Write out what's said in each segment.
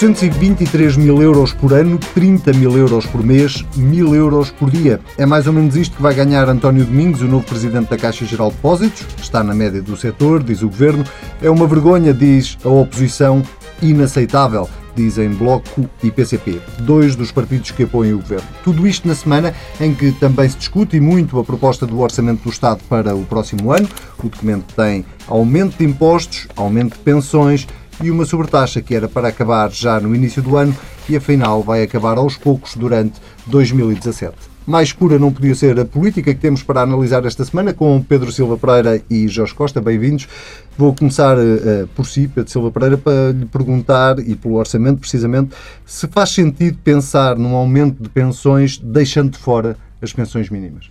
823 mil euros por ano, 30 mil euros por mês, mil euros por dia. É mais ou menos isto que vai ganhar António Domingos, o novo presidente da Caixa Geral de Depósitos. Está na média do setor, diz o governo. É uma vergonha, diz a oposição, inaceitável dizem Bloco e PCP, dois dos partidos que apoiam o governo. Tudo isto na semana em que também se discute muito a proposta do Orçamento do Estado para o próximo ano. O documento tem aumento de impostos, aumento de pensões e uma sobretaxa que era para acabar já no início do ano e afinal vai acabar aos poucos durante 2017. Mais pura não podia ser a política que temos para analisar esta semana com Pedro Silva Pereira e Jorge Costa. Bem-vindos. Vou começar uh, por si, Pedro Silva Pereira, para lhe perguntar, e pelo orçamento precisamente, se faz sentido pensar num aumento de pensões deixando de fora as pensões mínimas.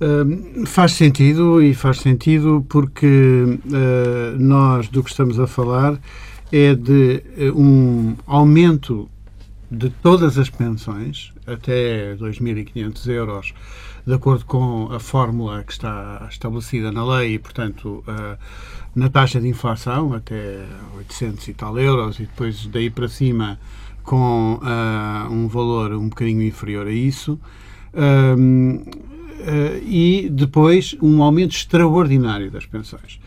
Uh, faz sentido e faz sentido porque uh, nós do que estamos a falar é de um aumento de todas as pensões até 2.500 euros, de acordo com a fórmula que está estabelecida na lei e, portanto, uh, na taxa de inflação, até 800 e tal euros, e depois daí para cima com uh, um valor um bocadinho inferior a isso. Uh, e depois um aumento extraordinário das pensões.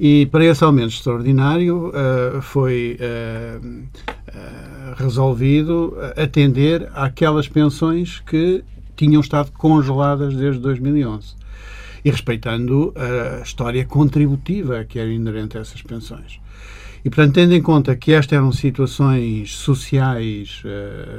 E para esse aumento extraordinário uh, foi uh, uh, resolvido atender àquelas pensões que tinham estado congeladas desde 2011 e respeitando a história contributiva que era inerente a essas pensões. E, portanto, tendo em conta que estas eram situações sociais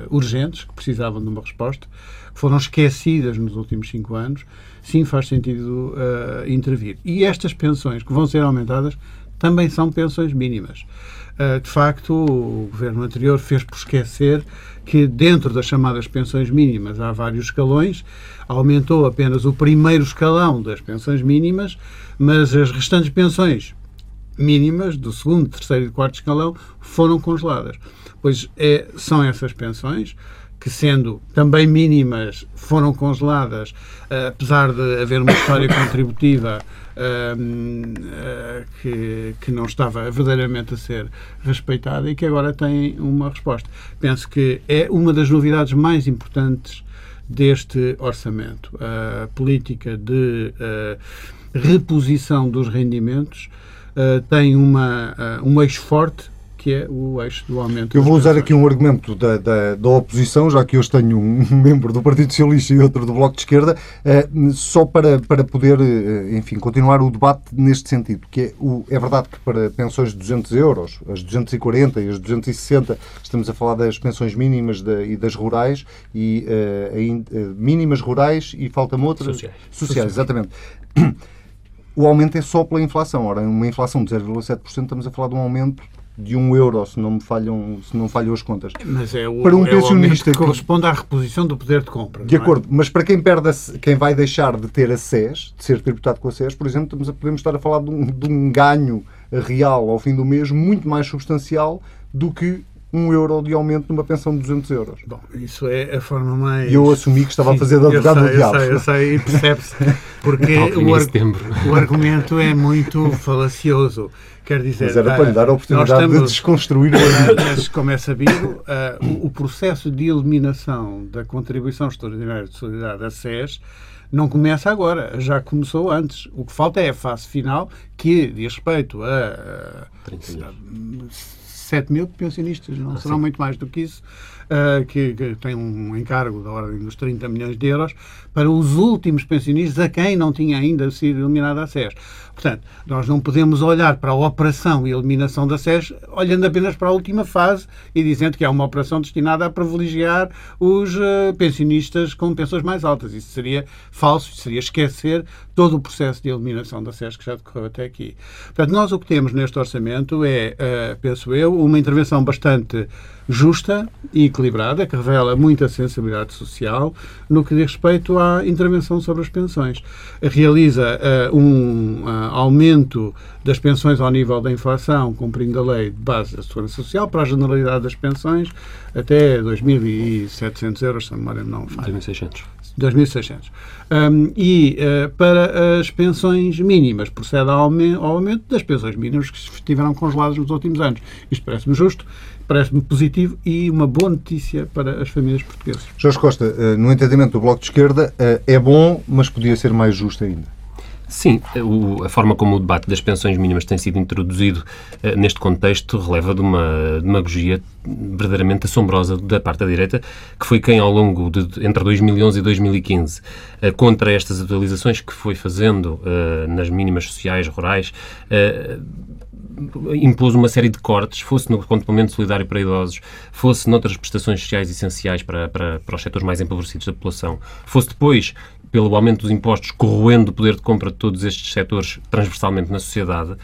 urgentes, que precisavam de uma resposta, que foram esquecidas nos últimos cinco anos, sim faz sentido uh, intervir. E estas pensões que vão ser aumentadas também são pensões mínimas. Uh, de facto, o governo anterior fez por esquecer que dentro das chamadas pensões mínimas há vários escalões, aumentou apenas o primeiro escalão das pensões mínimas, mas as restantes pensões mínimas do segundo, terceiro e quarto escalão foram congeladas. Pois é, são essas pensões que, sendo também mínimas, foram congeladas, uh, apesar de haver uma história contributiva uh, uh, que, que não estava verdadeiramente a ser respeitada e que agora tem uma resposta. Penso que é uma das novidades mais importantes deste orçamento. A política de reposição dos rendimentos tem uma, um eixo forte que é o eixo do aumento. Eu vou usar aqui um argumento da, da, da, oposição, já que hoje tenho um membro do Partido Socialista e outro do Bloco de Esquerda, eh, só para, para poder, eh, enfim, continuar o debate neste sentido, que é, o, é verdade que para pensões de 200 euros, as 240 e as 260, estamos a falar das pensões mínimas da, e das rurais, e uh, mínimas rurais e falta-me outra? Sociais. Sociais, exatamente. O aumento é só pela inflação. Ora, uma inflação de 0,7%, estamos a falar de um aumento de um euro, se não me falham, se não falham as contas. Mas é o, para um é pensionista que corresponde à reposição do poder de compra. De é? acordo, mas para quem perde, a, quem vai deixar de ter a SES, de ser tributado com a SES, por exemplo, podemos estar a falar de um, de um ganho real ao fim do mês muito mais substancial do que um euro de aumento numa pensão de 200 euros. Bom, isso é a forma mais... E eu assumi que estava Sim, a fazer de advogado do diabo. Eu sei, eu sei, e percebe-se, porque o, ar o argumento é muito falacioso. Quer dizer, Mas era para lhe dar a oportunidade estamos, de desconstruir o argumento. Mas, como é sabido, uh, o, o, processo de eliminação da contribuição extraordinária de solidariedade a SES não começa agora, já começou antes. O que falta é a fase final, que diz respeito a, a 7 mil pensionistas, não ah, serão sim. muito mais do que isso, uh, que, que têm um encargo da ordem dos 30 milhões de euros para os últimos pensionistas a quem não tinha ainda sido eliminada a SES. Portanto, nós não podemos olhar para a operação e eliminação da SES olhando apenas para a última fase e dizendo que é uma operação destinada a privilegiar os uh, pensionistas com pensões mais altas. Isso seria falso, seria esquecer todo o processo de eliminação da SES que já decorreu até aqui. Portanto, nós o que temos neste orçamento é, uh, penso eu, uma intervenção bastante justa e equilibrada, que revela muita sensibilidade social no que diz respeito à intervenção sobre as pensões. Realiza uh, um uh, aumento das pensões ao nível da inflação, cumprindo a lei de base da Segurança Social, para a generalidade das pensões, até 2.700 euros, se a memória não falha. 2.600. 2.600. Um, e uh, para as pensões mínimas, procede ao aumento das pensões mínimas que estiveram congeladas nos últimos anos. Isto parece-me justo, parece-me positivo e uma boa notícia para as famílias portuguesas. Jorge Costa, uh, no entendimento do Bloco de Esquerda, uh, é bom, mas podia ser mais justo ainda. Sim, o, a forma como o debate das pensões mínimas tem sido introduzido uh, neste contexto releva de uma demagogia verdadeiramente assombrosa da parte da direita, que foi quem, ao longo de entre 2011 e 2015, uh, contra estas atualizações que foi fazendo uh, nas mínimas sociais rurais, impôs uma série de cortes, fosse no complemento solidário para idosos, fosse noutras prestações sociais essenciais para, para, para os setores mais empobrecidos da população, fosse depois pelo aumento dos impostos, corroendo o poder de compra de todos estes setores transversalmente na sociedade,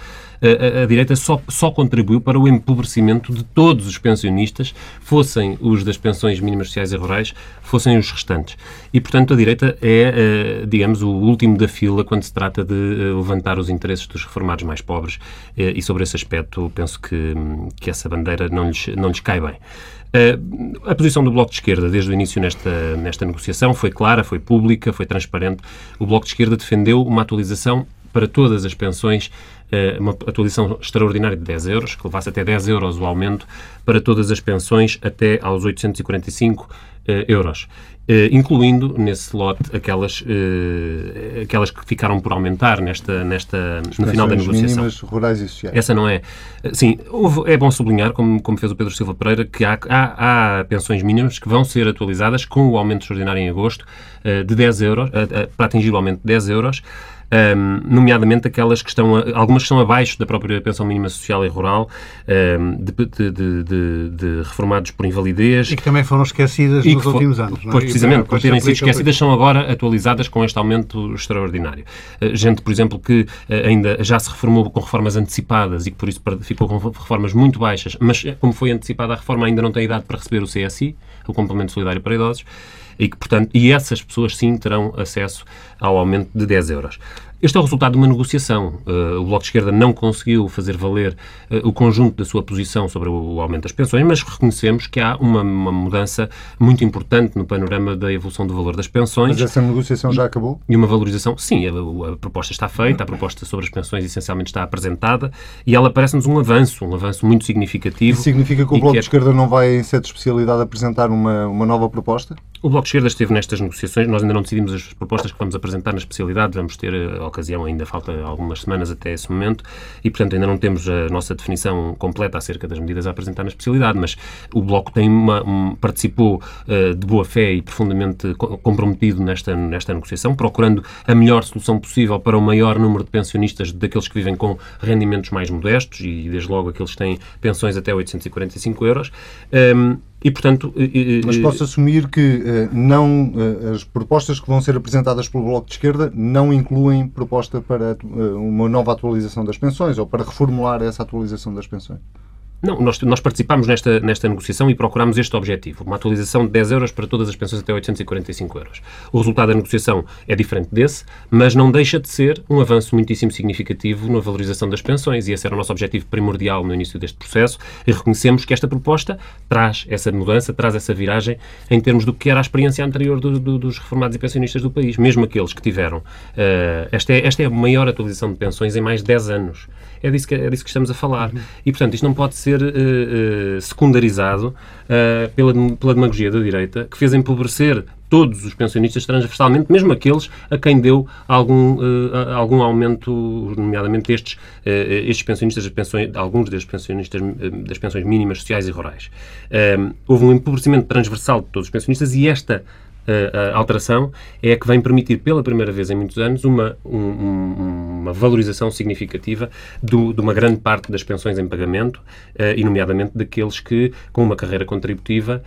a, a, direita só, só contribuiu para o empobrecimento de todos os pensionistas, fossem os das pensões mínimas sociais e rurais, fossem os restantes. E, portanto, a direita é, uh, digamos, o último da fila quando se trata de uh, levantar os interesses dos reformados mais pobres. Uh, e sobre esse aspecto, penso que, que essa bandeira não lhes, não lhes cai bem. A posição do Bloco de Esquerda, desde o início nesta, nesta negociação, foi clara, foi pública, foi transparente. O Bloco de Esquerda defendeu uma atualização para todas as pensões, uh, uma atualização extraordinária de 10 euros, que levasse até 10 euros o aumento para todas as pensões até aos 845 uh, euros. Uh, incluindo nesse lote aquelas, uh, aquelas que ficaram por aumentar nesta, nesta, no final da negociação. Mínimas, rurais e sociais. Essa não é. Sim, houve, é bom sublinhar, como, como fez o Pedro Silva Pereira, que há, há, há, pensões mínimas que vão ser atualizadas com o aumento extraordinário em agosto de 10 euros, para atingir o aumento de 10 euros um, nomeadamente aquelas que estão, algumas que estão abaixo da própria pensão mínima social e rural, um, de, de, de, de, reformados por invalidez. E que também foram esquecidas nos últimos anos. É? Pois, precisamente, por terem sido esquecidas, são agora atualizadas com este aumento extraordinário. Uh, gente, por exemplo, que uh, ainda já se reformou com reformas antecipadas e que por isso ficou com reformas muito baixas, mas como foi antecipada a reforma ainda não tem idade para receber o CSI, o Complemento Solidário para Idosos, e que, portanto, e essas pessoas sim terão acesso ao aumento de 10 euros. Este é o resultado de uma negociação. Uh, o Bloco de Esquerda não conseguiu fazer valer uh, o conjunto da sua posição sobre o, aumento das pensões, mas reconhecemos que há uma, uma, mudança muito importante no panorama da evolução do valor das pensões. Mas essa negociação já acabou? E uma valorização, sim, a, a proposta está feita, a proposta sobre as pensões essencialmente está apresentada e ela parece-nos um avanço, um avanço muito significativo. Isso significa que o Bloco de Esquerda não vai, em sede de especialidade, apresentar uma, uma nova proposta? O Bloco de Esquerda esteve nestas negociações, nós ainda não decidimos as propostas que vamos apresentar na especialidade, vamos ter a eh, ocasião, ainda falta algumas semanas até esse momento, e portanto ainda não temos a nossa definição completa acerca das medidas a apresentar na especialidade, mas o Bloco tem uma, um, participou uh, de boa fé e profundamente comprometido nesta, nesta negociação, procurando a melhor solução possível para o maior número de pensionistas daqueles que vivem com rendimentos mais modestos e desde logo aqueles que têm pensões até 845 euros. Um, e, portanto... Mas posso assumir que eh, não, eh, as propostas que vão ser apresentadas pelo Bloco de Esquerda não incluem proposta para eh, uma nova atualização das pensões ou para reformular essa atualização das pensões? Não, nós, nós participámos nesta, nesta negociação e procurámos este objetivo, uma atualização de 10 euros para todas as pensões até 845 euros. O resultado da negociação é diferente desse, mas não deixa de ser um avanço muitíssimo significativo na valorização das pensões e esse era o nosso objetivo primordial no início deste processo e reconhecemos que esta proposta traz essa mudança, traz essa viragem em termos do que era a experiência anterior do, do, dos reformados e pensionistas do país, mesmo aqueles que tiveram. Uh, esta, é, esta é a maior atualização de pensões em mais de 10 anos. É disso que, é disso que estamos a falar. Uhum. E, portanto, isto não pode ser uh, uh, secundarizado uh, pela, pela demagogia da direita, que fez empobrecer todos os pensionistas transversalmente, mesmo aqueles a quem deu algum, uh, algum aumento, nomeadamente estes, uh, estes pensionistas, pensões, alguns destes pensionistas das pensões mínimas sociais e rurais. houve um empobrecimento transversal de todos os pensionistas e esta a alteração é a que vem permitir, pela primeira vez em muitos anos, uma, um, uma valorização significativa do, de uma grande parte das pensões em pagamento, uh, e nomeadamente daqueles que, com uma carreira contributiva,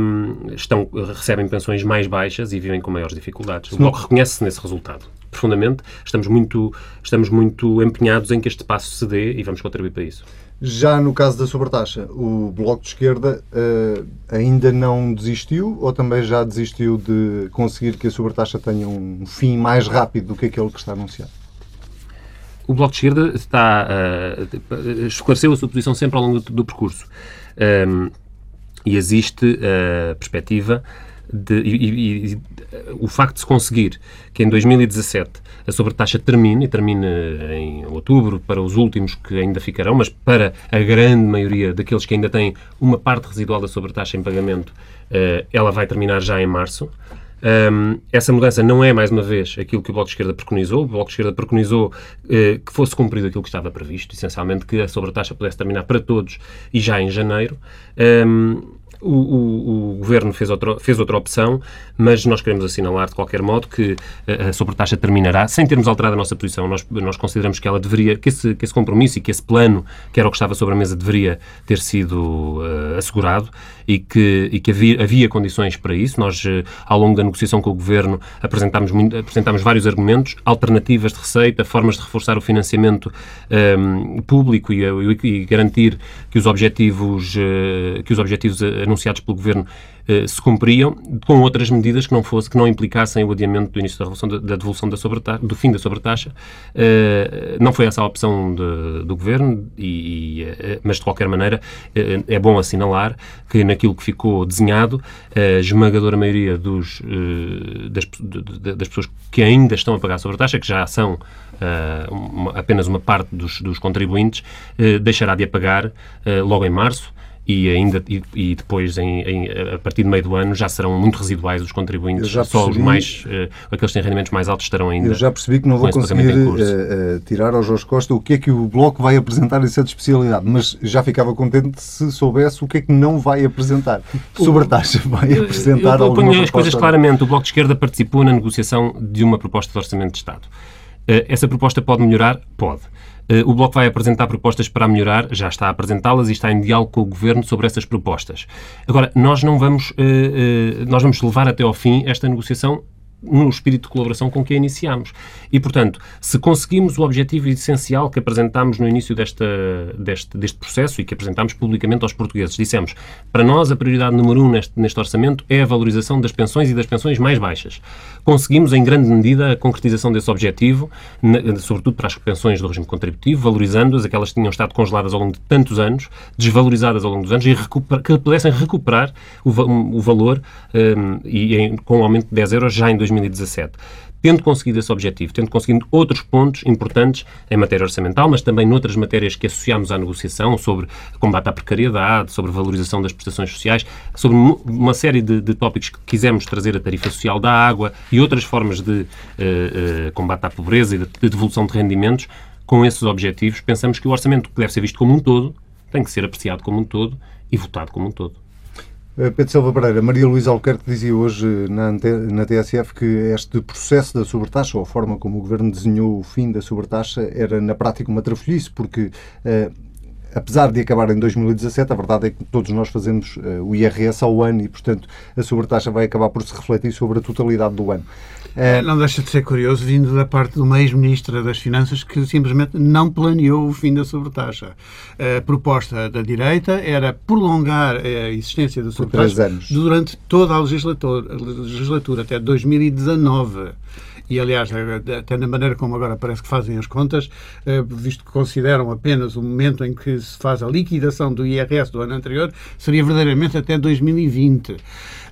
um, estão, recebem pensões mais baixas e vivem com maiores dificuldades. O Bloco reconhece-se nesse resultado profundamente, estamos muito, estamos muito empenhados em que este passo se dê e vamos contribuir para isso. Já no caso da sobretaxa, o Bloco de Esquerda uh, ainda não desistiu ou também já desistiu de conseguir que a sobretaxa tenha um fim mais rápido do que aquele que está anunciado? O Bloco de Esquerda está, uh, esclareceu a sua posição sempre ao longo do, do percurso. Um, ehm, e existe a perspectiva de, e, e, e, o facto de se conseguir que em 2017 a sobretaxa termine, e termine em outubro para os últimos que ainda ficarão, mas para a grande maioria daqueles que ainda têm uma parte residual da sobretaxa em pagamento, uh, ela vai terminar já em março. Um, essa mudança não é, mais uma vez, aquilo que o Bloco de Esquerda preconizou. O Bloco de Esquerda preconizou uh, que fosse cumprido aquilo que estava previsto, essencialmente que a sobretaxa pudesse terminar para todos e já em janeiro. Um, o, o, o, Governo fez outra, fez outra opção, mas nós queremos assinalar, de qualquer modo, que a, a sobretaxa terminará, sem termos alterado a nossa posição. Nós, nós consideramos que ela deveria, que esse, que esse compromisso e que esse plano, que era o que estava sobre a mesa, deveria ter sido uh, assegurado e que, e que havia, havia, condições para isso. Nós, uh, ao longo da negociação com o Governo, apresentámos, apresentámos vários argumentos, alternativas de receita, formas de reforçar o financiamento um, ehm, público e, e, e, garantir que os objetivos, uh, que os objetivos anunciados pelo Governo eh, se cumpriam, com outras medidas que não fosse, que não implicassem o adiamento do início da, revolução, da, devolução da sobretaxa, do fim da sobretaxa. Uh, não foi essa a opção de, do Governo, e, e, uh, mas de qualquer maneira é bom assinalar que naquilo que ficou desenhado, a esmagadora maioria dos, das, das pessoas que ainda estão a pagar a sobretaxa, que já são apenas uma parte dos, dos contribuintes, deixará de a pagar logo em março e ainda e, e depois em, em, a partir do meio do ano já serão muito residuais os contribuintes já só os mais uh, aqueles que têm rendimentos mais altos estarão ainda eu já percebi que não vou conseguir uh, uh, tirar ao Jorge Costa o que é que o Bloco vai apresentar em sua especialidade mas já ficava contente se soubesse o que é que não vai apresentar. Sobre a taxa vai apresentar eu, eu, eu ponho as coisas claramente. O Bloco de Esquerda participou na negociação de uma proposta de orçamento de Estado essa proposta pode melhorar? Pode. Eh, o Bloco vai apresentar propostas para melhorar, já está a apresentá-las e está em diálogo com o Governo sobre essas propostas. Agora, nós não vamos, eh, eh, nós vamos levar até ao fim esta negociação no espírito de colaboração com que a iniciámos. E, portanto, se conseguimos o objetivo essencial que apresentámos no início desta, deste, deste processo e que apresentámos publicamente aos portugueses, dissemos, para nós a prioridade número um neste, neste orçamento é a valorização das pensões e das pensões mais baixas. Conseguimos, em grande medida, a concretização desse objetivo, sobretudo para as pensões do regime contributivo, valorizando-as, aquelas que tinham estado congeladas ao longo de tantos anos, desvalorizadas ao longo dos anos, e que pudessem recuperar o, o valor um, e em, com um aumento de 10 euros já em 2020 2017. Tendo conseguido esse objetivo, tendo conseguido outros pontos importantes em matéria orçamental, mas também noutras matérias que associámos à negociação, sobre combate à precariedade, sobre valorização das prestações sociais, sobre uma série de, de tópicos que quisemos trazer a tarifa social da água e outras formas de uh, uh, combate à pobreza e de, de devolução de rendimentos, com esses objetivos, pensamos que o orçamento que deve ser visto como um todo tem que ser apreciado como um todo e votado como um todo. Eh, Pedro Silva Pereira, Maria Luísa Albuquerque dizia hoje na, na TSF que este processo da sobretaxa, ou a forma como o Governo desenhou o fim da sobretaxa, era na prática uma trafolhice, porque uh, apesar de acabar em 2017, a verdade é que todos nós fazemos uh, o IRS ao ano e, portanto, a sobretaxa vai acabar por se refletir sobre a totalidade do ano. É, não deixa de ser curioso, vindo da parte de uma ex-ministra das Finanças que simplesmente não planeou o fim da sobretaxa. A proposta da direita era prolongar a existência da sobretaxa durante toda a legislatura, a legislatura até 2019 e aliás, até na maneira como agora parece que fazem as contas, eh, visto que consideram apenas o momento em que se faz a liquidação do IRS do ano anterior, seria verdadeiramente até 2020.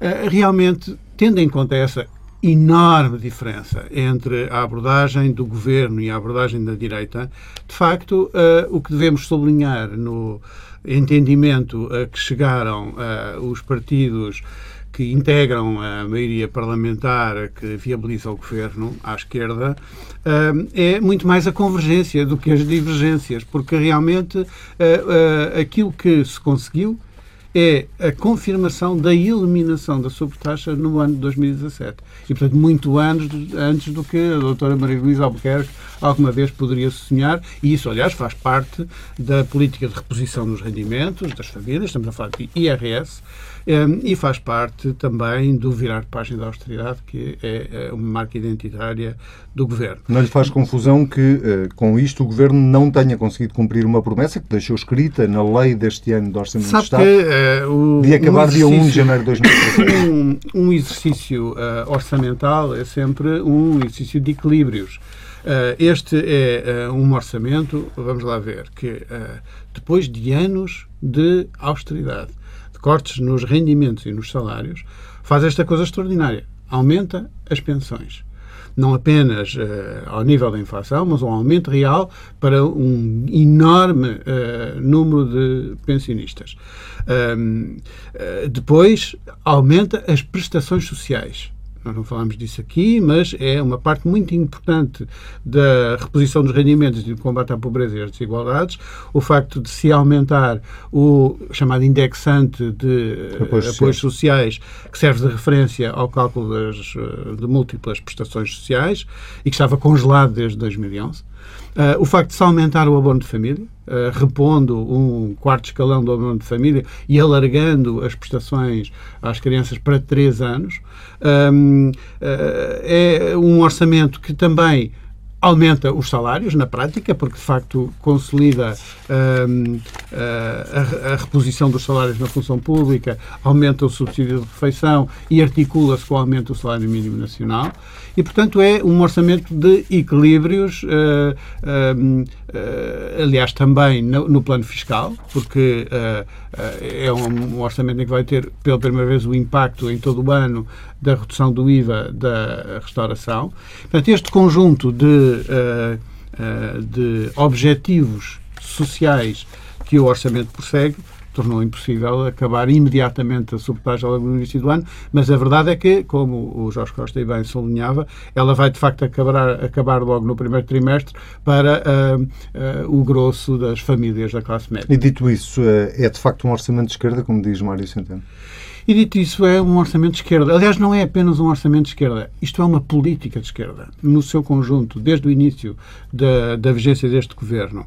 Eh, realmente, tendo em conta essa enorme diferença entre a abordagem do governo e a abordagem da direita, de facto, o que devemos sublinhar no entendimento a que chegaram os partidos que integram a maioria parlamentar que viabiliza o governo à esquerda uh, é muito mais a convergência do que as divergências, porque realmente aquilo que se conseguiu é a confirmação da eliminação da sobretaxa no ano de 2017. E, portanto, muito anos antes do que a doutora Maria Luísa Albuquerque alguma vez poderia sonhar, e isso, aliás, faz parte da política de reposição dos rendimentos das famílias, estamos a falar de IRS, um, e faz parte também do virar de página da austeridade, que é, é uma marca identitária do Governo. Não lhe faz confusão que, uh, com isto, o Governo não tenha conseguido cumprir uma promessa que deixou escrita na lei deste ano do Orçamento Sabe de Estado que, uh, o, de acabar um dia 1 de janeiro de 2017? Um, um exercício uh, orçamental é sempre um exercício de equilíbrios. este é um orçamento, vamos lá ver, que depois de anos de austeridade, de cortes nos rendimentos e nos salários, faz esta coisa extraordinária. Aumenta as pensões não apenas uh, ao nível da inflação, mas um aumento real para um enorme uh, número de pensionistas. Um, uh, depois, aumenta as prestações sociais. Nós não falamos disso aqui, mas é uma parte muito importante da reposição dos rendimentos e do combate à pobreza e às desigualdades. O facto de se aumentar o chamado indexante de apoios, apoios sociais, que serve de referência ao cálculo das, de múltiplas prestações sociais e que estava congelado desde 2011. Uh, o facto de se aumentar o abono de família, uh, repondo um quarto escalão do abono de família e alargando as prestações às crianças para 3 anos, um, uh, é um orçamento que também aumenta os salários na prática, porque de facto consolida hum, a, a, reposição dos salários na função pública, aumenta o subsídio de refeição e articula-se com o aumento do salário mínimo nacional. E, portanto, é um orçamento de equilíbrios, uh, uh, uh, aliás, também no, no, plano fiscal, porque é um, um orçamento em que vai ter pela primeira vez o impacto em todo o ano da redução do IVA da restauração. Portanto, este conjunto de, de objetivos sociais que o orçamento persegue tornou impossível acabar imediatamente a sabotagem logo no início do ano, mas a verdade é que, como o Jorge Costa bem sublinhava, ela vai de facto acabar, acabar logo no primeiro trimestre para uh, uh, o grosso das famílias da classe média. E dito isso, eh, é de facto um orçamento de esquerda, como diz Mário Centeno? E dito isso, é um orçamento de esquerda. Aliás, não é apenas um orçamento de esquerda. Isto é uma política de esquerda, no seu conjunto, desde o início da, da vigência deste governo.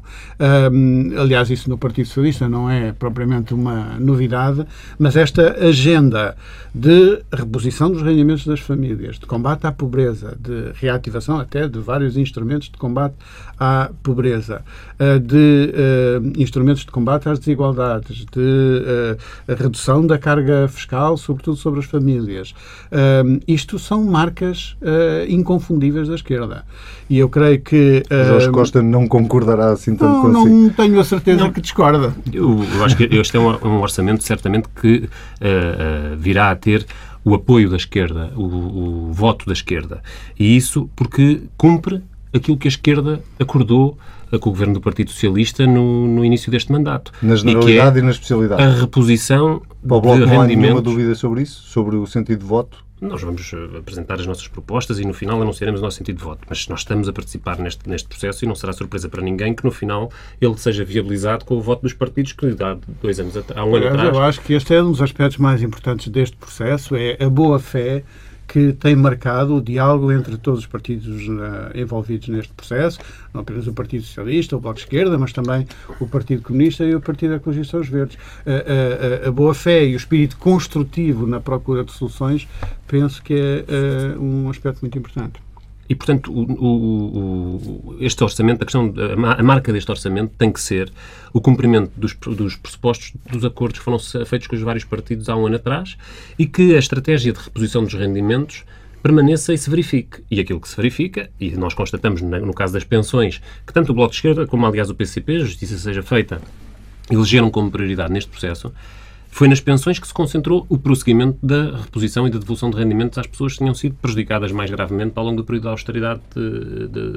Um, aliás, isso no Partido Socialista não é propriamente uma novidade, mas esta agenda de reposição dos rendimentos das famílias, de combate à pobreza, de reativação até de vários instrumentos de combate à pobreza, uh, de uh, instrumentos de combate às desigualdades, de uh, redução da carga fiscal fiscal, sobretudo sobre as famílias. Uh, isto são marcas uh, inconfundíveis da esquerda. E eu creio que. Uh, Jorge Costa não concordará assim tanto não, consigo. Não tenho a certeza não. que discorda. Eu, eu, acho que este é um, um orçamento, certamente, que ah, virá a ter o apoio da esquerda, o, o, voto da esquerda. E isso porque cumpre aquilo que a esquerda acordou com o governo do Partido Socialista no, no início deste mandato. Na generalidade e, é e na especialidade. A reposição Para o Bloco de não há nenhuma dúvida sobre isso? Sobre o sentido de voto? Nós vamos eh, apresentar as nossas propostas e no final anunciaremos o nosso sentido de voto. Mas nós estamos a participar neste, neste processo e não será surpresa para ninguém que no final ele seja viabilizado com o voto dos partidos que há dois anos, há um ano atrás. Eu acho que este é um dos aspectos mais importantes deste processo, é a boa fé que tem marcado o diálogo entre todos os partidos uh, envolvidos neste processo, não apenas o Partido Socialista, o Bloco de Esquerda, mas também o Partido Comunista e o Partido Ecologista dos Verdes. Uh, uh, a boa-fé e o espírito construtivo na procura de soluções penso que é um aspecto muito importante. E, portanto, o, o, o, este orçamento, a questão, a marca deste orçamento tem que ser o cumprimento dos, dos pressupostos dos acordos que foram feitos com os vários partidos há um ano atrás e que a estratégia de reposição dos rendimentos permaneça e se verifique. E aquilo que se verifica, e nós constatamos no caso das pensões, que tanto o Bloco de Esquerda como, aliás, o PCP, a justiça seja feita, elegeram como prioridade neste processo, foi nas pensões que se concentrou o prosseguimento da reposição e da devolução de rendimentos às pessoas que tinham sido prejudicadas mais gravemente ao longo do período da austeridade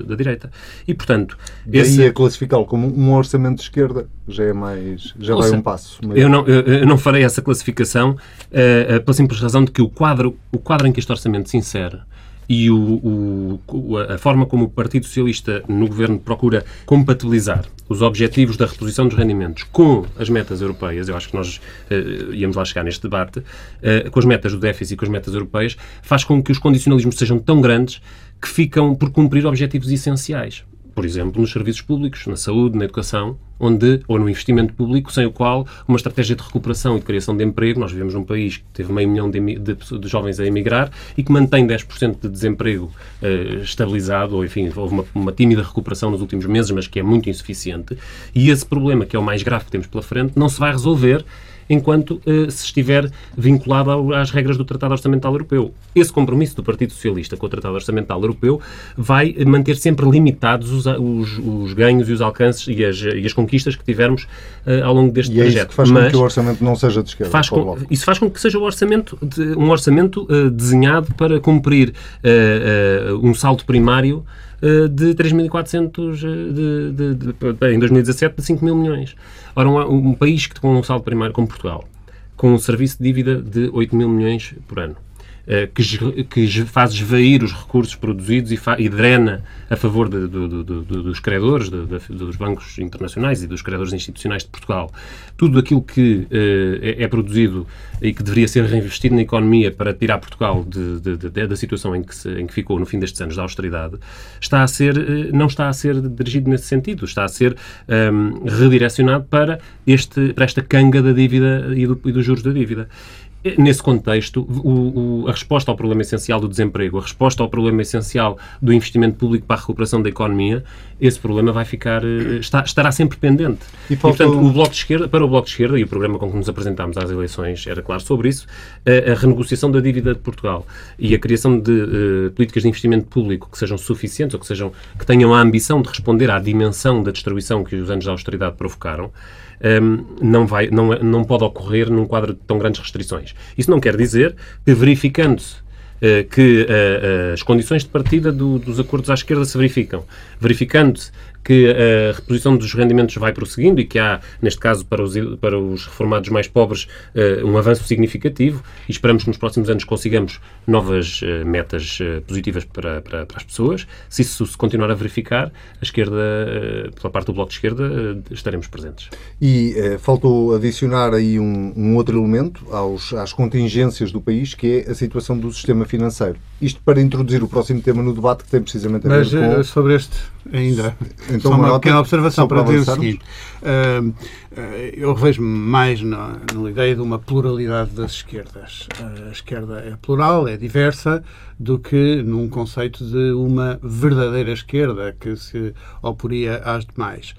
da direita. E, portanto... E esse... aí a classificá-lo como um orçamento de esquerda já é mais... já vai um passo. Eu, não, eu não farei essa classificação uh, uh, pela simples razão de que o quadro, o quadro em que este orçamento se insere e o, o, a forma como o Partido Socialista no governo procura compatibilizar os objetivos da reposição dos rendimentos com as metas europeias, eu acho que nós uh, íamos lá chegar neste debate, uh, com as metas do déficit e com as metas europeias, faz com que os condicionalismos sejam tão grandes que ficam por cumprir objetivos essenciais por exemplo, nos serviços públicos, na saúde, na educação, onde, ou no investimento público, sem o qual uma estratégia de recuperação e de criação de emprego, nós vivemos num país que teve meio milhão de, de, de jovens a emigrar e que mantém 10% de desemprego eh, estabilizado, ou enfim, houve uma, uma, tímida recuperação nos últimos meses, mas que é muito insuficiente, e esse problema, que é o mais grave que temos pela frente, não se vai resolver enquanto uh, se estiver vinculado às regras do Tratado Orçamental Europeu. Esse compromisso do Partido Socialista com o Tratado Orçamental Europeu vai manter sempre limitados os, os, os ganhos e os alcances e as, e as conquistas que tivermos uh, ao longo deste e projeto. É isso que faz Mas com que o orçamento não seja de esquerda. Faz com, isso faz com que seja um orçamento, de, um orçamento desenhado para cumprir um saldo primário de 3.400 de, de, de, em 2017 de 5 mil milhões. Ora, um, um país que com um saldo primário como Portugal, com um serviço de dívida de 8 mil milhões por ano, eh, que, que faz esvair os recursos produzidos e, e drena a favor de, dos credores, dos bancos internacionais e dos credores institucionais de Portugal. Tudo aquilo que é, é, produzido e que deveria ser reinvestido na economia para tirar Portugal da situação em que, se, em que ficou no fim destes anos da austeridade, está a ser, eh, não está a ser dirigido nesse sentido, está a ser um, ehm, redirecionado para, este, para esta canga da dívida e, do, e dos juros da dívida. Nesse contexto, o, o, a resposta ao problema essencial do desemprego, a resposta ao problema essencial do investimento público para a recuperação da economia, esse problema vai ficar, eh, está, estará sempre pendente. E, e, portanto, o Bloco de Esquerda, para o Bloco de Esquerda, e o programa com que nos apresentámos às eleições era claro sobre isso, a, a renegociação da dívida de Portugal e a criação de uh, políticas de investimento público que sejam suficientes ou que, sejam, que tenham a ambição de responder à dimensão da destruição que os anos da austeridade provocaram, um, não, vai, não, não pode ocorrer num quadro de tão grandes restrições. Isso não quer dizer que, verificando-se uh, que uh, as condições de partida do, dos acordos à esquerda se verificam, verificando-se que a reposição dos rendimentos vai prosseguindo e que há, neste caso, para os, para os reformados mais pobres, eh, um avanço significativo e esperamos que nos próximos anos consigamos novas eh, metas eh, positivas para, para, para as pessoas. Se isso se continuar a verificar, a esquerda, pela parte do Bloco de Esquerda, estaremos presentes. E faltou adicionar aí um, um outro elemento aos, às contingências do país, que é a situação do sistema financeiro. Isto para introduzir o próximo tema no debate que tem precisamente a ver Mas, com... sobre este ainda então, Só uma, uma pequena observação para, dizer o seguinte. Uh, uh, eu revejo mais na, na, ideia de uma pluralidade das esquerdas. Uh, a esquerda é plural, é diversa, do que num conceito de uma verdadeira esquerda que se oporia às demais.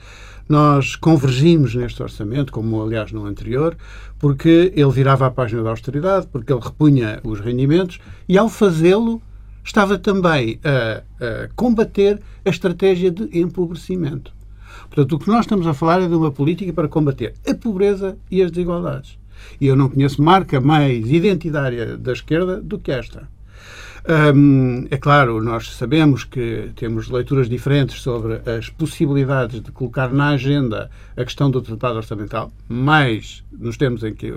Nós convergimos neste orçamento, como aliás no anterior, porque ele virava a página da austeridade, porque ele repunha os rendimentos e, ao fazê-lo, estava também a, a combater a estratégia de empobrecimento. Portanto, o que nós estamos a falar é de uma política para combater a pobreza e as desigualdades. E eu não conheço marca mais identitária da esquerda do que esta. Um, é claro, nós sabemos que temos leituras diferentes sobre as possibilidades de colocar na agenda a questão do Tratado Orçamental, mais nos termos em que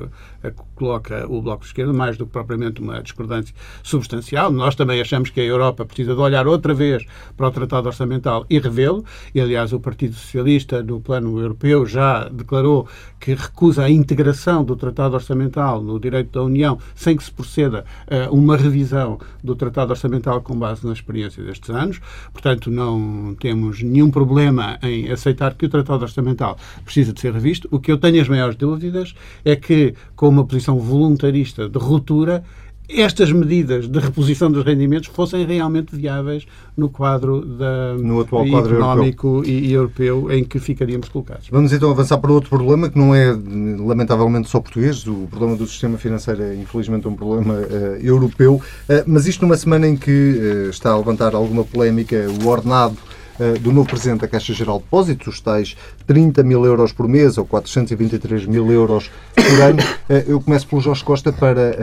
coloca o Bloco de Esquerda, mais do que propriamente uma discordância substancial. Nós também achamos que a Europa precisa de olhar outra vez para o Tratado Orçamental e revê-lo. E, aliás, o Partido Socialista, no plano europeu, já declarou que recusa a integração do Tratado Orçamental no direito da União sem que se proceda a uma revisão do Tratado Orçamental com base na experiência destes anos. Portanto, não temos nenhum problema em aceitar que o Tratado Orçamental precisa de ser revisto. O que eu tenho as maiores dúvidas é que, com uma posição voluntarista de ruptura, estas medidas de reposição dos rendimentos fossem realmente viáveis no quadro da, no atual quadro económico europeu. E, europeu em que ficaríamos colocados. Vamos então avançar para outro problema que não é lamentavelmente só português, o problema do sistema financeiro é infelizmente um problema uh, europeu, uh, mas isto numa semana em que uh, está a levantar alguma polémica o ordenado do novo Presidente da Caixa Geral de Depósitos, os tais 30 mil euros por mês ou 423 mil euros por ano. Eu começo pelo Jorge Costa para,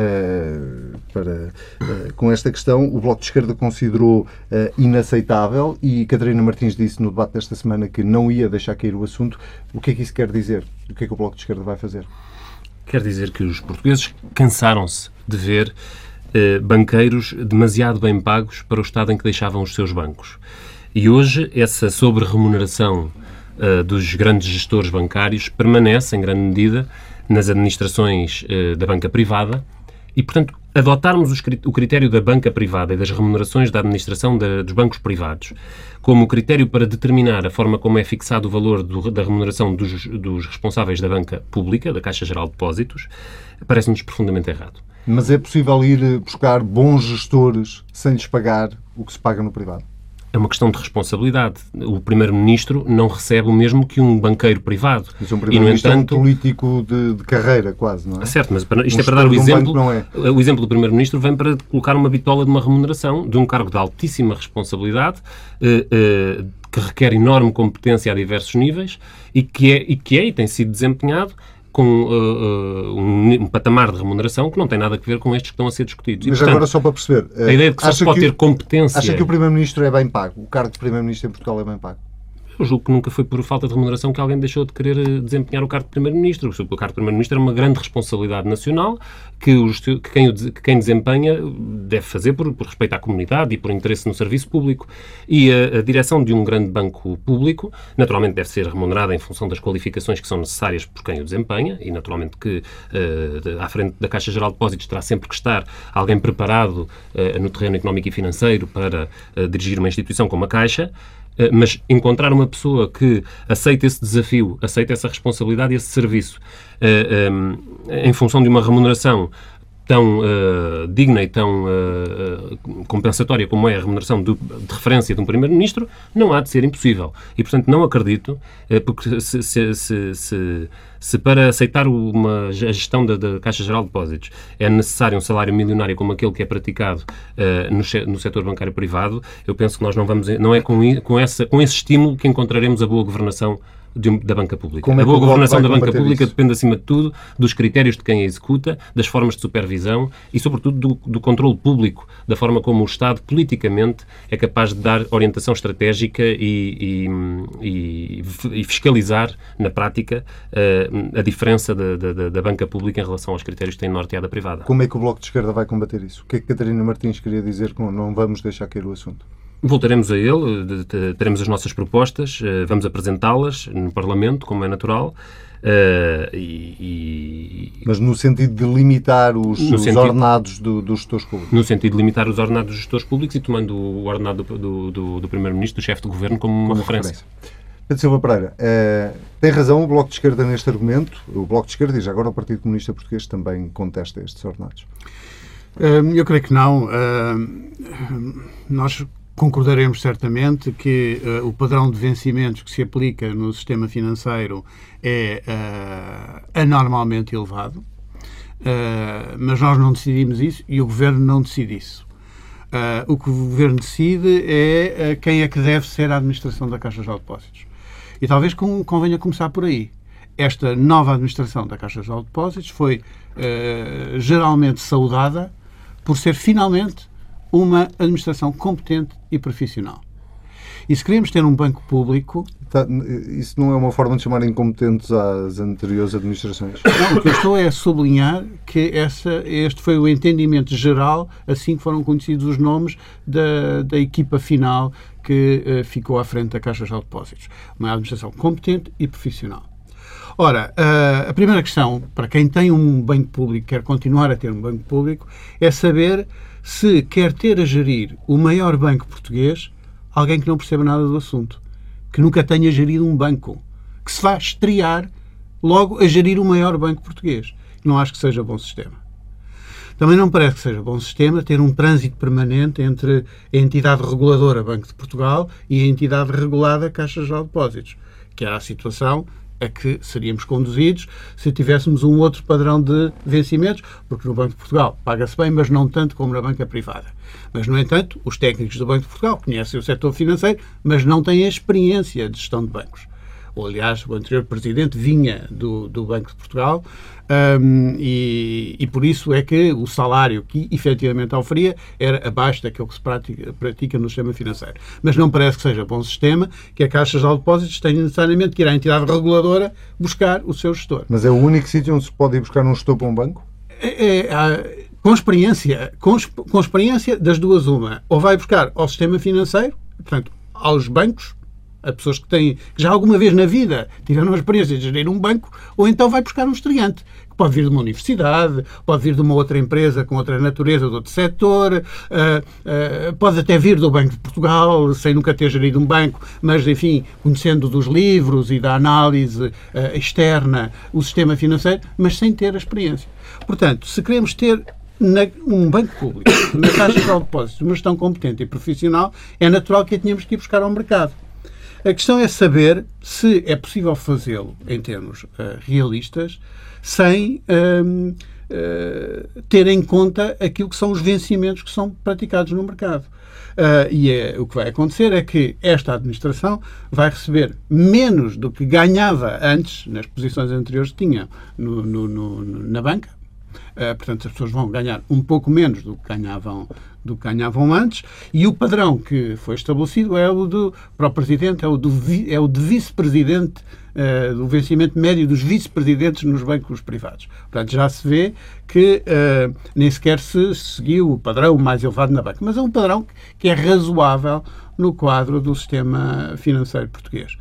para com esta questão. O Bloco de Esquerda considerou inaceitável e Catarina Martins disse no debate desta semana que não ia deixar cair o assunto. O que é que isso quer dizer? O que é que o Bloco de Esquerda vai fazer? Quer dizer que os portugueses cansaram-se de ver banqueiros demasiado bem pagos para o estado em que deixavam os seus bancos. E hoje essa sobre-remuneração dos grandes gestores bancários permanece, em grande medida, nas administrações da banca privada e, portanto, adotarmos o critério da banca privada e das remunerações da administração dos bancos privados como critério para determinar a forma como é fixado o valor do, da remuneração dos, dos, responsáveis da banca pública, da Caixa Geral de Depósitos, parece-nos profundamente errado. Mas é possível ir buscar bons gestores sem lhes pagar o que se paga no privado? É uma questão de responsabilidade. O Primeiro-Ministro não recebe o mesmo que um banqueiro privado. Mas um Primeiro-Ministro é um político de, de, carreira, quase, não é? Certo, mas isto um é para dar o exemplo. é. O exemplo do Primeiro-Ministro vem para colocar uma bitola de uma remuneração de um cargo de altíssima responsabilidade, eh, eh, que requer enorme competência a diversos níveis e que é e, que é, e tem sido desempenhado com uh, uh, um, um, patamar de remuneração que não tem nada a ver com estes que estão a ser discutidos. Mas e, portanto, agora, só para perceber, a ideia de que só se pode que, ter competência. Acha que o Primeiro-Ministro é bem pago? O cargo de Primeiro-Ministro em Portugal é bem pago? Eu julgo que nunca foi por falta de remuneração que alguém deixou de querer eh, desempenhar o cargo de Primeiro-Ministro. O cargo de Primeiro-Ministro é uma grande responsabilidade nacional que, os, que, quem, que, quem, desempenha deve fazer por, por, respeito à comunidade e por interesse no serviço público. E a, a, direção de um grande banco público, naturalmente, deve ser remunerada em função das qualificações que são necessárias por quem o desempenha e, naturalmente, que uh, à frente da Caixa Geral de Depósitos terá sempre que estar alguém preparado uh, no terreno económico e financeiro para uh, dirigir uma instituição como a Caixa. Eh, mas encontrar uma pessoa que aceite esse desafio, aceite essa responsabilidade e esse serviço eh, em função de uma remuneração tão uh, digna e tão uh, compensatória como é a remuneração de, referência de um Primeiro-Ministro, não há de ser impossível. E, portanto, não acredito, uh, porque se, se, se, se, para aceitar uma, a gestão da, da, Caixa Geral de Depósitos é necessário um salário milionário como aquele que é praticado no, no setor bancário privado, eu penso que nós não vamos, não é com, com, essa, com esse estímulo que encontraremos a boa governação de, da banca pública. Como é a boa governação da banca pública isso? depende, acima de tudo, dos critérios de quem a executa, das formas de supervisão e, sobretudo, do, do controle público, da forma como o Estado, politicamente, é capaz de dar orientação estratégica e, e, e fiscalizar, na prática, uh, a diferença da, da, da, banca pública em relação aos critérios que tem norteada a privada. Como é que o Bloco de Esquerda vai combater isso? O que é que Catarina Martins queria dizer com não vamos deixar cair o assunto? Voltaremos a ele, teremos as nossas propostas, eh, vamos apresentá-las no Parlamento, como é natural. Uh, e, e, Mas no sentido de limitar os, os sentido, ordenados do, dos gestores públicos? No sentido de limitar os ordenados dos gestores públicos e tomando o ordenado do, do, do, Primeiro-Ministro, do chefe de governo, como, como uma referência. referência. Pedro Silva Pereira, uh, tem razão o Bloco de Esquerda neste argumento. O Bloco de Esquerda e já agora o Partido Comunista Português também contesta estes ordenados. Uh, eu creio que não. nós Concordaremos certamente que uh, o padrão de vencimentos que se aplica no sistema financeiro é uh, anormalmente elevado, uh, mas nós não decidimos isso e o Governo não decide isso. o que o Governo decide é quem é que deve ser a administração da Caixa de Depósitos. E talvez com, convenha começar por aí. Esta nova administração da Caixa de Depósitos foi geralmente saudada por ser finalmente uma administração competente e profissional. E se queremos ter um banco público. Tá, isso não é uma forma de chamar incompetentes às anteriores administrações? Não, o que eu estou é a sublinhar que essa, este foi o entendimento geral, assim que foram conhecidos os nomes da, da equipa final que uh, ficou à frente da Caixa de Depósitos. Uma administração competente e profissional. Ora, uh, a primeira questão, para quem tem um banco público, quer continuar a ter um banco público, é saber se quer ter a gerir o maior banco português alguém que não perceba nada do assunto, que nunca tenha gerido um banco, que se vá estrear logo a gerir o maior banco português. Não acho que seja bom sistema. Também não parece que seja bom sistema ter um trânsito permanente entre a entidade reguladora Banco de Portugal e a entidade regulada Caixa de Depósitos, que era a situação a que seríamos conduzidos se tivéssemos um outro padrão de vencimentos, porque no Banco de Portugal paga-se bem, mas não tanto como na banca privada. Mas, no entanto, os técnicos do Banco de Portugal conhecem o setor financeiro, mas não têm a experiência de gestão de bancos ou aliás, o anterior presidente vinha do, do Banco de Portugal, um, e, e, por isso é que o salário que efetivamente oferia era abaixo daquilo que se pratica, pratica no sistema financeiro. Mas não parece que seja bom sistema que a Caixa de Depósitos tenha necessariamente que ir à entidade reguladora buscar o seu gestor. Mas é o único sítio onde se pode ir buscar um gestor para um banco? É, é, com experiência, com, com experiência das duas uma. Ou vai buscar ao sistema financeiro, portanto, aos bancos, a pessoas que têm, que já alguma vez na vida tiveram a experiência de gerir um banco, ou então vai buscar um estreante, que pode vir de uma universidade, pode vir de uma outra empresa com outra natureza, de outro setor, uh, uh, pode até vir do Banco de Portugal, sem nunca ter gerido um banco, mas, enfim, conhecendo dos livros e da análise uh, externa o sistema financeiro, mas sem ter a experiência. Portanto, se queremos ter na, um banco público, na Caixa de Depósitos, uma gestão competente e profissional, é natural que a tenhamos que ir buscar ao mercado. A questão é saber se é possível fazê-lo em termos uh, realistas sem uh, uh, ter em conta aquilo que são os vencimentos que são praticados no mercado. Uh, e é, o que vai acontecer é que esta administração vai receber menos do que ganhava antes, nas posições anteriores que tinha no, no, no, na banca, portanto, as pessoas vão ganhar um pouco menos do que ganhavam, do que ganhavam antes, e o padrão que foi estabelecido é o do, para o Presidente, é o, do, é o de vice-presidente, uh, do vencimento médio dos vice-presidentes nos bancos privados. Portanto, já se vê que uh, nem sequer se seguiu o padrão mais elevado na banca, mas é um padrão que é razoável no quadro do sistema financeiro português.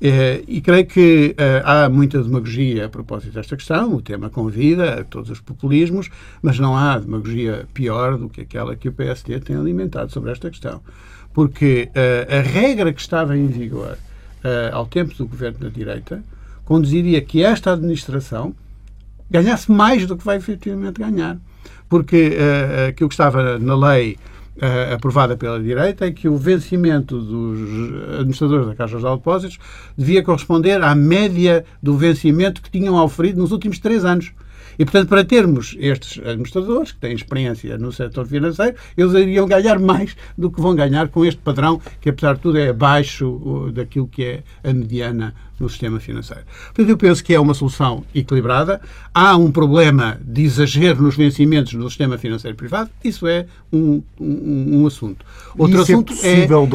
Eh, e creio que eh, há muita demagogia a propósito desta questão, o tema convida a todos os populismos, mas não há demagogia pior do que aquela que o PSD tem alimentado sobre esta questão. Porque eh, a regra que estava em vigor ao tempo do governo da direita conduziria que esta administração ganhasse mais do que vai efetivamente ganhar. Porque aquilo que estava na lei uh, aprovada pela direita é que o vencimento dos administradores da Caixa de Depósitos devia corresponder à média do vencimento que tinham oferido nos últimos três anos. E, portanto, para termos estes administradores que têm experiência no setor financeiro, eles iriam ganhar mais do que vão ganhar com este padrão, que, apesar de tudo, é abaixo daquilo que é a mediana no sistema financeiro. Portanto, eu penso que é uma solução equilibrada. Há um problema de exagero nos vencimentos do sistema financeiro privado. Isso é um, um, um assunto. Outro Isso é assunto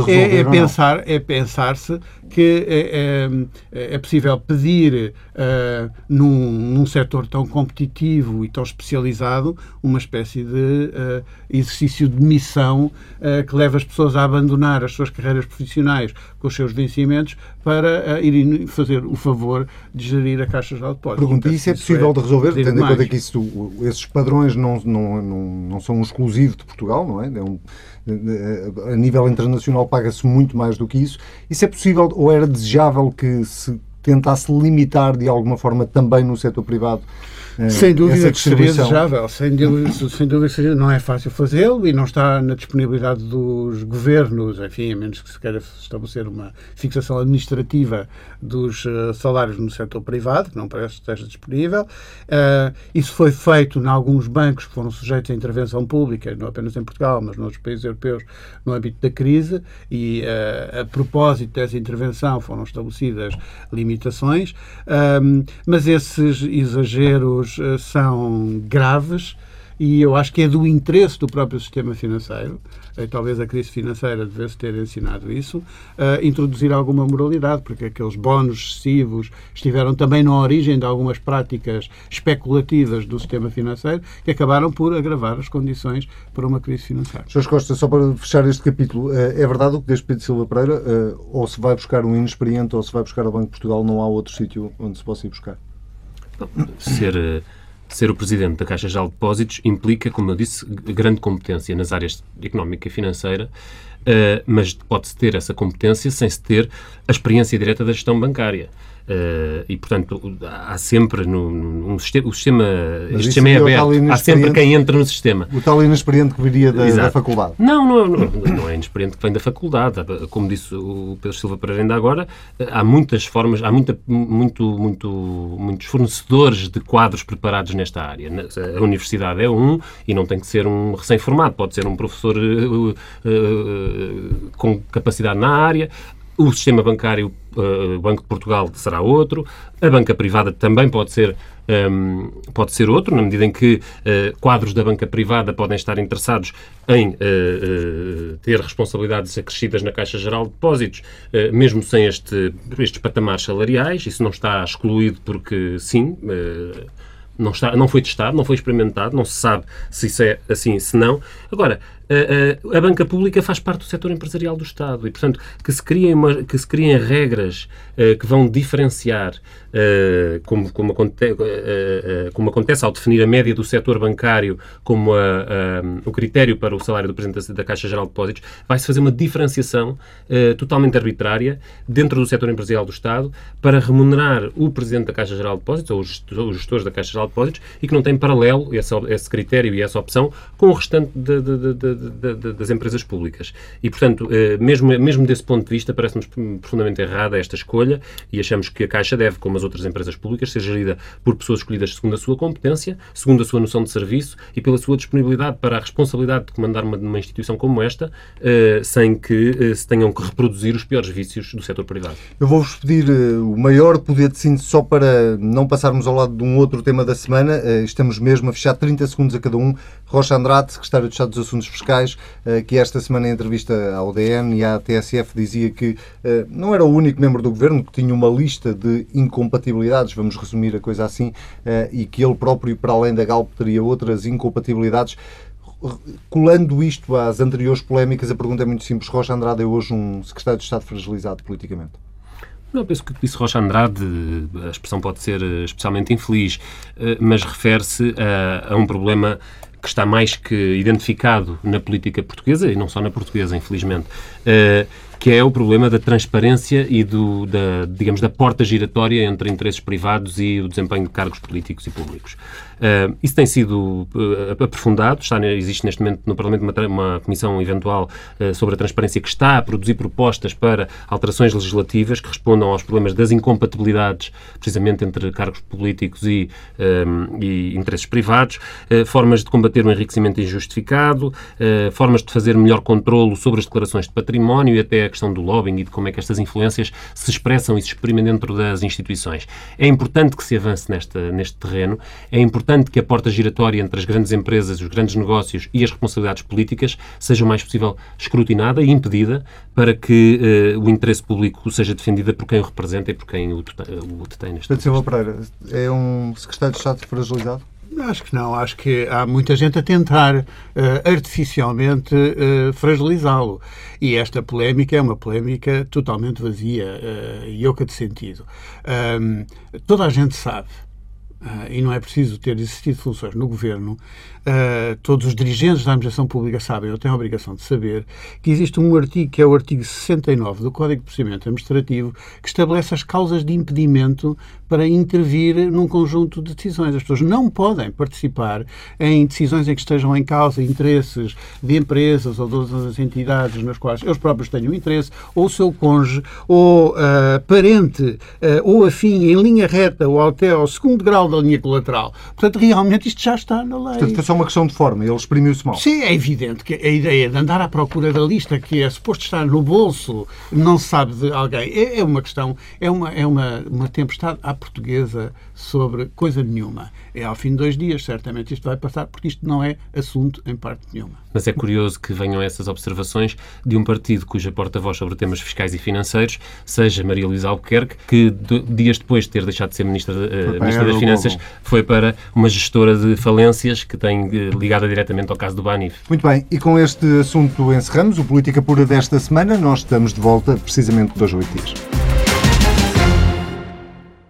é, é, é, é pensar é pensar-se que é, é, é, possível pedir uh, num, num setor tão competitivo e tão especializado uma espécie de uh, exercício de missão uh, que leva as pessoas a abandonar as suas carreiras profissionais com os seus vencimentos para uh, irem fazer o favor de gerir a Caixa de Depósitos. Pergunta, isso é possível é de resolver, tendo em conta que isso, esses padrões não, não, não, não são um exclusivo de Portugal, não é? é um, a nível internacional paga-se muito mais do que isso. Isso é possível ou era desejável que se tentasse limitar de alguma forma também no setor privado sem dúvida que seria desejável, sem dúvida, sem dúvida seria, não é fácil fazê-lo e não está na disponibilidade dos governos, enfim, a menos que se queira estabelecer uma fixação administrativa dos uh, salários no setor privado, que não parece que esteja disponível. Uh, isso foi feito em alguns bancos que foram sujeitos à intervenção pública, não apenas em Portugal, mas noutros países europeus, no âmbito da crise, e uh, a propósito dessa intervenção foram estabelecidas limitações, mas esses exageros uh, são graves e eu acho que é do interesse do próprio sistema financeiro, e talvez a crise financeira devesse ter ensinado isso, uh, introduzir alguma moralidade, porque aqueles bónus excessivos estiveram também na origem de algumas práticas especulativas do sistema financeiro que acabaram por agravar as condições para uma crise financeira. Jorge Costa, só para fechar este capítulo, é verdade o que diz Pedro Silva Pereira, ou se vai buscar um inexperiente ou se vai buscar o Banco de Portugal, não há outro sítio onde se possa ir buscar? Ser, eh, ser o presidente da Caixa Geral de Depósitos implica, como eu disse, grande competência nas áreas económica e financeira, uh, mas pode-se ter essa competência sem se ter a experiência direta da gestão bancária. Uh, e, portanto, há sempre no, no um sistema, o sistema, este sistema é aberto, há sempre quem entra no sistema. O tal inexperiente que viria da, da faculdade. Não, não, não, não, é inexperiente que vem da faculdade. Como disse o Pedro Silva Pereira ainda agora, há muitas formas, há muita, muito, muito, muitos fornecedores de quadros preparados nesta área. A universidade é um e não tem que ser um recém-formado, pode ser um professor uh, uh, com capacidade na área. O sistema bancário, uh, o Banco de Portugal será outro, a banca privada também pode ser, um, ehm, pode ser outro, na medida em que uh, quadros da banca privada podem estar interessados em uh, uh, ter responsabilidades acrescidas na Caixa Geral de Depósitos, mesmo sem este, estes patamares salariais. Isso não está excluído porque, sim, não, está, não foi testado, não foi experimentado, não se sabe se isso é assim, se não. Agora, a, a, a banca pública faz parte do setor empresarial do Estado e, portanto, que se criem, uma, que se criem regras uh, que vão diferenciar, uh, como, como, aconte, uh, como acontece ao definir a média do setor bancário como o critério para o salário do Presidente da Caixa Geral de Depósitos, vai-se fazer uma diferenciação totalmente arbitrária dentro do setor empresarial do Estado para remunerar o Presidente da Caixa Geral de Depósitos, ou os, os gestores da Caixa Geral de Depósitos, e que não tem paralelo esse, esse critério e essa opção com o restante de, de, de, das empresas públicas. E, portanto, mesmo, mesmo desse ponto de vista, parece-nos profundamente errada esta escolha e achamos que a Caixa deve, como as outras empresas públicas, ser gerida por pessoas escolhidas segundo a sua competência, segundo a sua noção de serviço e pela sua disponibilidade para a responsabilidade de comandar uma, uma instituição como esta, uh, sem que uh, se tenham que reproduzir os piores vícios do setor privado. Eu vou-vos pedir o maior poder de síntese só para não passarmos ao lado de um outro tema da semana. estamos mesmo a fechar 30 segundos a cada um. Rocha Andrade, secretário de Estado dos Assuntos Fiscais, que esta semana em entrevista ao DN e à TSF dizia que não era o único membro do governo que tinha uma lista de incompatibilidades, vamos resumir a coisa assim, e que ele próprio, para além da Galp, teria outras incompatibilidades. Colando isto às anteriores polémicas, a pergunta é muito simples. Rocha Andrade é hoje um secretário de Estado fragilizado politicamente? Não, penso que o que disse Rocha Andrade, a expressão pode ser especialmente infeliz, mas refere-se a, a um problema que está mais que identificado na política portuguesa, e não só na portuguesa, infelizmente, que é o problema da transparência e do, da, digamos, da porta giratória entre interesses privados e o desempenho de cargos políticos e públicos. Uh, isso tem sido uh, aprofundado, está, existe neste momento no Parlamento uma, uma comissão eventual uh, sobre a transparência que está a produzir propostas para alterações legislativas que respondam aos problemas das incompatibilidades, precisamente entre cargos políticos e, e interesses privados, formas de combater o enriquecimento injustificado, formas de fazer melhor controlo sobre as declarações de património e até questão do lobbying e de como é que estas influências se expressam e se exprimem dentro das instituições. É importante que se avance nesta, neste terreno, é importante que a porta giratória entre as grandes empresas, os grandes negócios e as responsabilidades políticas seja o mais possível escrutinada e impedida para que uh, o interesse público seja defendido por quem o representa e por quem o, o detém. Pedro Silva Pereira, é um secretário de Estado fragilizado? Acho que não. Acho que há muita gente a tentar uh, artificialmente uh, fragilizá-lo. E esta polémica é uma polémica totalmente vazia uh, e oca de sentido. Um, toda a gente sabe, e não é preciso ter existido funções no governo, uh, todos os dirigentes da administração pública sabem, ou têm a obrigação de saber, que existe um artigo, que é o artigo 69 do Código de Procedimento Administrativo, que estabelece as causas de impedimento para intervir num conjunto de decisões. As pessoas não podem participar em decisões em que estejam em causa interesses de empresas ou de outras entidades nas quais eles próprios tenham interesse, ou o seu cônjuge, ou uh, parente, uh, ou afim, em linha reta, ou até ao segundo grau da linha colateral. Portanto, realmente isto já está na lei. Portanto, só uma questão de forma, ele exprimiu-se mal. Sim, é evidente que a ideia de andar à procura da lista que é suposto estar no bolso, não se sabe de alguém, é, é uma questão, é uma, é uma, uma tempestade à portuguesa sobre coisa nenhuma. É ao fim de dois dias, certamente isto vai passar, porque isto não é assunto em parte nenhuma. Mas é curioso que venham essas observações de um partido cuja porta-voz sobre temas fiscais e financeiros seja Maria Luísa Albuquerque, que dias depois de ter deixado de ser Ministra, uh, ministra das Finanças, foi para uma gestora de falências que tem uh, ligada diretamente ao caso do Banif. Muito bem, e com este assunto encerramos o Política Pura desta semana. Nós estamos de volta precisamente dois oito dias.